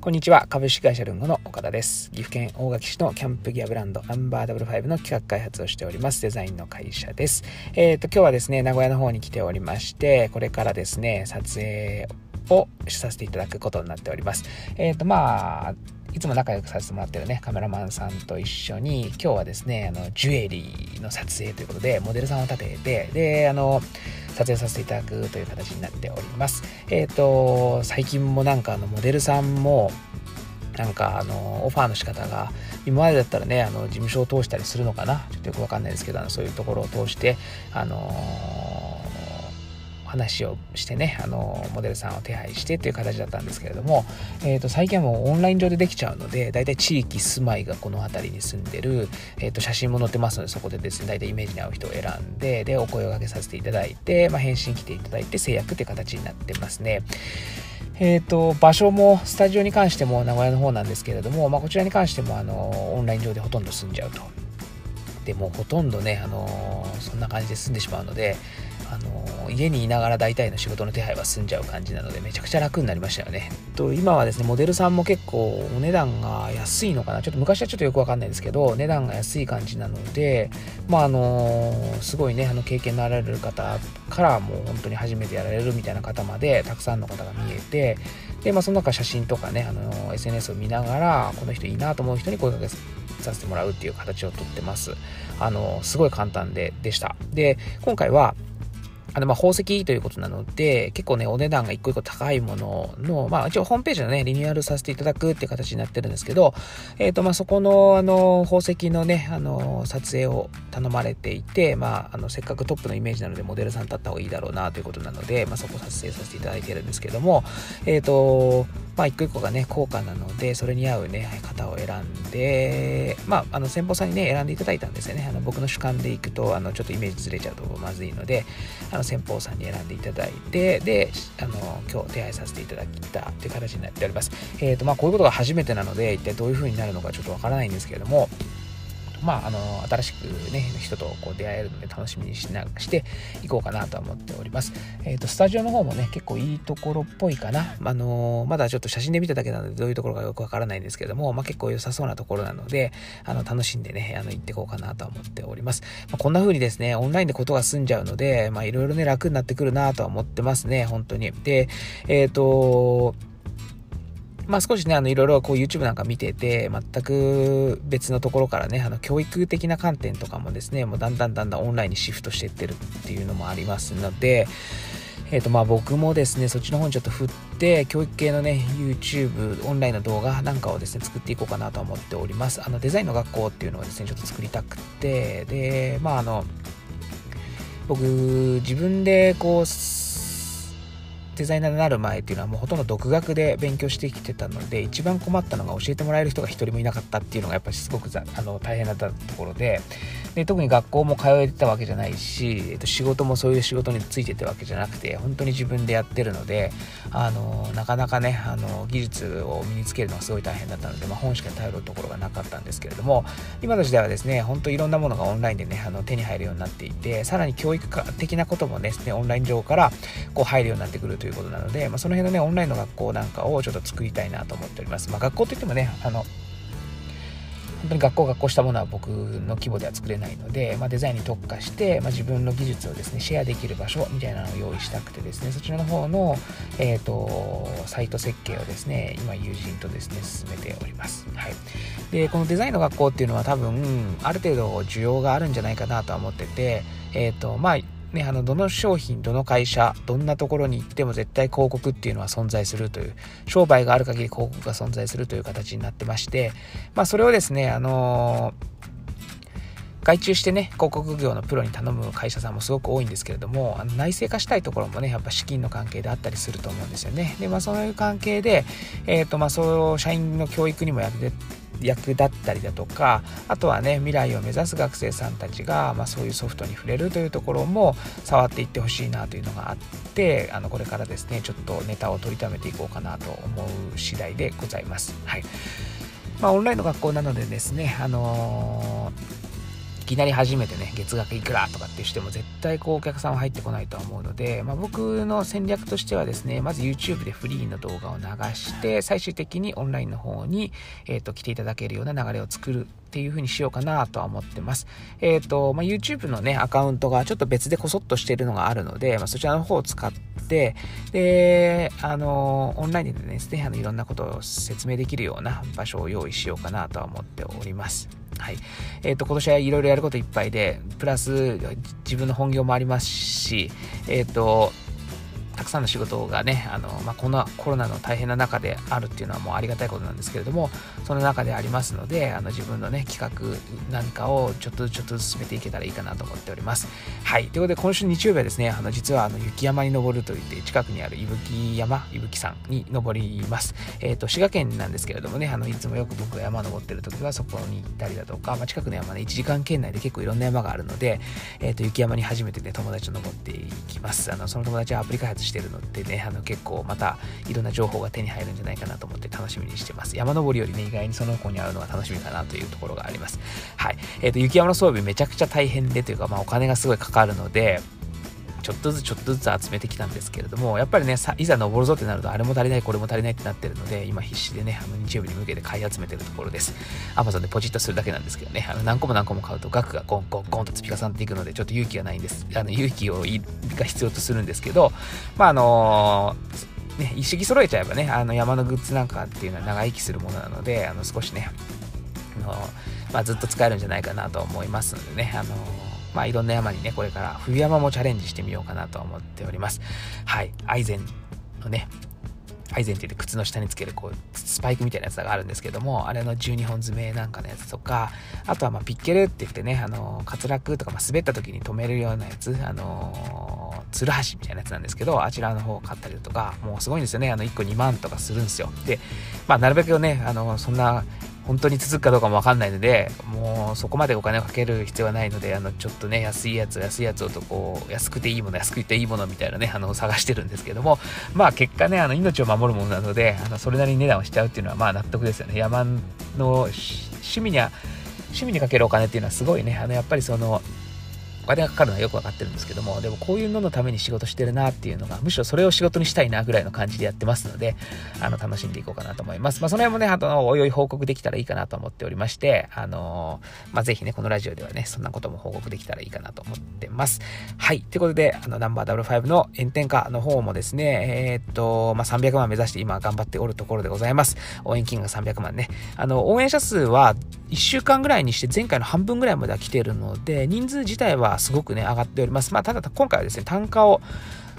こんにちは。株式会社ルンゴの岡田です。岐阜県大垣市のキャンプギアブランドナンバーダブル5の企画開発をしておりますデザインの会社です。えっ、ー、と、今日はですね、名古屋の方に来ておりまして、これからですね、撮影をさせていただくことになっております。えっ、ー、と、まあ、いつも仲良くさせてもらってるね、カメラマンさんと一緒に、今日はですね、あの、ジュエリーの撮影ということで、モデルさんを立てて、で、あの、撮影させていただくという形になっております。えっ、ー、と、最近もなんかあの、モデルさんも、なんかあのオファーの仕方が今までだったらねあの事務所を通したりするのかな？ちょっとよくわかんないですけどあのそういうところを通してあの話をしてね、あの、モデルさんを手配してっていう形だったんですけれども、え、ー、と、最近はもうオンライン上でできちゃうので、大体地域住まいがこの辺りに住んでる、え、ー、と、写真も載ってますので、そこでですね、大体イメージに合う人を選んで、で、お声をかけさせていただいて、まあ、返信来ていただいて制約っていう形になってますね。え、ー、と、場所も、スタジオに関しても名古屋の方なんですけれども、まあ、こちらに関しても、あの、オンライン上でほとんど住んじゃうと。でもほとんどね、あのそんな感じで済んでしまうので、あの家にいながら大体の仕事の手配は済んじゃう感じなのでめちゃくちゃ楽になりましたよね。と今はですねモデルさんも結構お値段が安いのかなちょっと昔はちょっとよくわかんないですけど値段が安い感じなのでまああのすごいねあの経験のあられる方からもう本当に初めてやられるみたいな方までたくさんの方が見えてでまあその中写真とかねあの SNS を見ながらこの人いいなと思う人に声かけさせてもらうっていう形をとってます。あの、すごい簡単で、でした。で、今回は、あの、ま、宝石ということなので、結構ね、お値段が一個一個高いものの、まあ、一応ホームページのね、リニューアルさせていただくっていう形になってるんですけど、えっ、ー、と、まあ、そこの、あの、宝石のね、あの、撮影を頼まれていて、まあ、あの、せっかくトップのイメージなので、モデルさん立った方がいいだろうなということなので、まあ、そこを撮影させていただいてるんですけども、えっ、ー、と、まあ、一個一個がね、高価なので、それに合うね、型を選んで、まあ、あの、先方さんにね、選んでいただいたんですよね。あの、僕の主観でいくと、あの、ちょっとイメージずれちゃうとまずいので、あの、先方さんに選んでいただいて、で、あの、今日手配させていただきたという形になっております。えっ、ー、と、まあ、こういうことが初めてなので、一体どういう風になるのかちょっとわからないんですけれども、まあ、あの、新しくね、人とこう出会えるので楽しみにしな、していこうかなとは思っております。えっ、ー、と、スタジオの方もね、結構いいところっぽいかな。あの、まだちょっと写真で見ただけなので、どういうところかよくわからないんですけども、まあ、結構良さそうなところなので、あの、楽しんでね、あの、行ってこうかなとは思っております。まあ、こんな風にですね、オンラインでことが済んじゃうので、まあ、いろいろね、楽になってくるなとは思ってますね、本当に。で、えっ、ー、と、まあ少しね、あの、いろいろこう YouTube なんか見てて、全く別のところからね、あの、教育的な観点とかもですね、もうだんだんだんだんオンラインにシフトしていってるっていうのもありますので、えっ、ー、とまあ僕もですね、そっちの方にちょっと振って、教育系のね、YouTube、オンラインの動画なんかをですね、作っていこうかなと思っております。あの、デザインの学校っていうのをですね、ちょっと作りたくて、で、まああの、僕、自分でこう、デザイナーになる前っていうのはもうほとんど独学で勉強してきてたので一番困ったのが教えてもらえる人が一人もいなかったっていうのがやっぱりすごくあの大変だったところでで特に学校も通えてたわけじゃないし、えっと、仕事もそういう仕事についてたわけじゃなくて本当に自分でやってるのであのなかなかねあの技術を身につけるのがすごい大変だったので、まあ、本しか頼るところがなかったんですけれども今の時代はですね本当いろんなものがオンラインでねあの手に入るようになっていてさらに教育的なこともですねオンライン上からこう入るようになってくるということなので、まあ、その辺のねオンラインの学校なんかをちょっと作りたいなと思っております、まあ、学校といってもねあの本当に学校学校したものは僕の規模では作れないので、まあ、デザインに特化して、まあ、自分の技術をですねシェアできる場所みたいなのを用意したくてですねそちらの方の、えーと、サイト設計をですね今友人とですね進めております、はい、でこのデザインの学校っていうのは多分ある程度需要があるんじゃないかなとは思っててえっ、ー、とまあね、あの、どの商品、どの会社、どんなところに行っても絶対広告っていうのは存在するという、商売がある限り広告が存在するという形になってまして、まあ、それをですね、あの外注してね、広告業のプロに頼む会社さんもすごく多いんですけれども、あの内製化したいところもね、やっぱ資金の関係であったりすると思うんですよね。で、まあそういう関係で、えっ、ー、と、まあそう、社員の教育にも役立役だったりだとかあとはね未来を目指す学生さんたちが、まあ、そういうソフトに触れるというところも触っていってほしいなというのがあってあのこれからですねちょっとネタを取りためていこうかなと思う次第でございます。はいまあ、オンラインの学校なのでですね、あのーきなり初めてね月額いくらとかってしても絶対こうお客さんは入ってこないとは思うので、まあ、僕の戦略としてはですねまず YouTube でフリーの動画を流して最終的にオンラインの方に、えーと、来ていただけるような流れを作るっていう風にしようかなとは思ってます。えっ、ー、と、まあ、YouTube のね、アカウントがちょっと別でこそっとしてるのがあるので、まあ、そちらの方を使って、で、あの、オンラインでですね、あの、いろんなことを説明できるような場所を用意しようかなとは思っております。はい。えっ、ー、と、今年はいろいろやることいっぱいで、プラス自分の本業もありますし、えっ、ー、と、たくさんの仕事がね、あのまあ、このコロナの大変な中であるっていうのはもうありがたいことなんですけれども、その中でありますので、あの自分のね、企画なんかをちょっとずつちょっと進めていけたらいいかなと思っております。はい。ということで、今週日曜日はですね、あの実はあの雪山に登るといって、近くにある伊吹山、伊吹山に登ります。えっ、ー、と、滋賀県なんですけれどもね、あのいつもよく僕が山登ってる時はそこに行ったりだとか、まあ、近くの山ね、1時間圏内で結構いろんな山があるので、えっ、ー、と、雪山に初めてね、友達と登っていきます。あの、その友達はアプリ開発してるのでね、あの結構またいろんな情報が手に入るんじゃないかなと思って楽しみにしてます。山登りよりね、意外にその子に会うのが楽しみかなというところがあります。はい。えっ、ー、と、雪山の装備めちゃくちゃ大変でというか、まあお金がすごいかかるので、ちょっとずつちょっとずつ集めてきたんですけれども、やっぱりね、いざ登るぞってなると、あれも足りない、これも足りないってなってるので、今必死でね、あの日曜日に向けて買い集めてるところです。Amazon でポチッとするだけなんですけどね、あの何個も何個も買うと額がゴンゴンゴンと積み重なっていくので、ちょっと勇気がないんです。あの勇気をが必要とするんですけど、まああのーね、一式揃えちゃえばね、あの山のグッズなんかっていうのは長生きするものなので、あの少しね、あのまあ、ずっと使えるんじゃないかなと思いますのでね、あのまあ、いろんな山にね、これから冬山もチャレンジしてみようかなと思っております。はい、アイゼンのね、アイゼンって言って靴の下につけるこうスパイクみたいなやつがあるんですけども、あれの12本爪なんかのやつとか、あとはまピッケルって言ってね、あの、滑落とか、ま滑った時に止めるようなやつ、あのツルハシみたいなやつなんですけど、あちらの方を買ったりだとか、もうすごいんですよね。あの、1個2万とかするんですよ。で、まあ、なるべくね、あの、そんな、本当に続くかどうかもわかんないので、もうそこまでお金をかける必要はないので、あの、ちょっとね、安いやつ、安いやつをとこう、安くていいもの、安くていいものみたいなね、あの、探してるんですけども、まあ結果ね、あの、命を守るものなので、あの、それなりに値段をしちゃうっていうのは、まあ納得ですよね。山の趣味には、趣味にかけるお金っていうのはすごいね、あの、やっぱりその、金がかかるのはよくわかってるんですけども、でもこういうののために仕事してるなっていうのが、むしろそれを仕事にしたいなぐらいの感じでやってますので、あの、楽しんでいこうかなと思います。まあ、その辺もね、あと、おいおい報告できたらいいかなと思っておりまして、あのー、まあ、ぜひね、このラジオではね、そんなことも報告できたらいいかなと思ってます。はい。ということで、あの、ナンバー5の炎天下の方もですね、えー、っと、まあ、300万目指して今頑張っておるところでございます。応援金が300万ね。あの、応援者数は1週間ぐらいにして前回の半分ぐらいまでは来てるので、人数自体はすごくね、上がっております。まあ、ただ今回はですね、単価を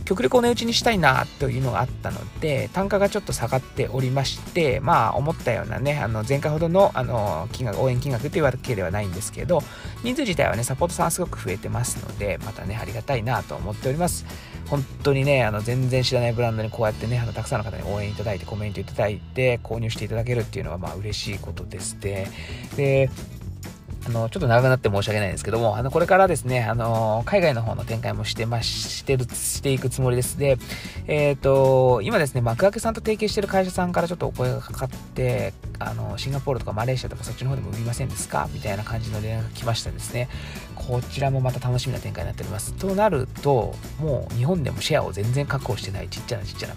極力お値打ちにしたいなというのがあったので、単価がちょっと下がっておりまして、まあ思ったようなね、あの前回ほどのあの金額、応援金額というわけではないんですけど、人数自体はね、サポートさんはすごく増えてますので、またね、ありがたいなと思っております。本当にね、あの全然知らないブランドにこうやってね、あのたくさんの方に応援いただいて、コメントいただいて、購入していただけるっていうのはまあ嬉しいことです。で、であの、ちょっと長くなって申し訳ないんですけども、あの、これからですね、あの、海外の方の展開もしてま、してる、していくつもりです。で、えっ、ー、と、今ですね、幕開けさんと提携してる会社さんからちょっとお声がかかって、あの、シンガポールとかマレーシアとかそっちの方でも売りませんですか？みたいな感じの連絡が来ましたですね。こちらもまた楽しみな展開になっております。となると、もう日本でもシェアを全然確保してないちっちゃなちっちゃな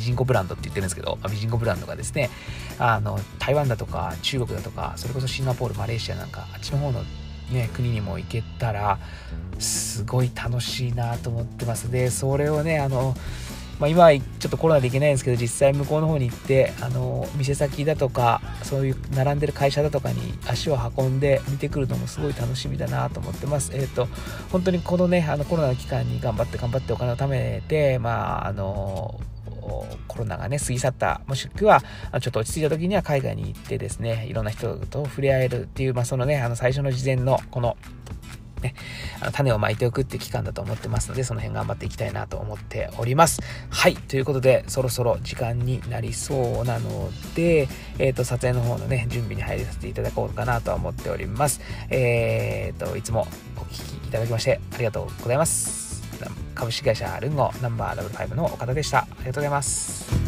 ジンコブランドって言ってるんですけど、ミジンコブランドがですね、あの、台湾だとか中国だとか、それこそシンガポール、マレーシアなんか、あっちの方のね、国にも行けたら、すごい楽しいなと思ってます。で、それをね、あの、まあ、今はちょっとコロナで行けないんですけど実際向こうの方に行ってあの店先だとかそういう並んでる会社だとかに足を運んで見てくるのもすごい楽しみだなと思ってますえっ、ー、と本当にこのねあのコロナの期間に頑張って頑張ってお金を貯めてまああのコロナがね、過ぎ去った、もしくは、ちょっと落ち着いた時には海外に行ってですね、いろんな人と触れ合えるっていう、まあ、そのね、あの、最初の事前の、この、ね、あの種をまいておくって期間だと思ってますので、その辺頑張っていきたいなと思っております。はい。ということで、そろそろ時間になりそうなので、えっ、ー、と、撮影の方のね、準備に入りさせていただこうかなと思っております。えっ、ー、と、いつもお聴きいただきましてありがとうございます。株式会社ルンゴナンバー5の岡田でした。ありがとうございます。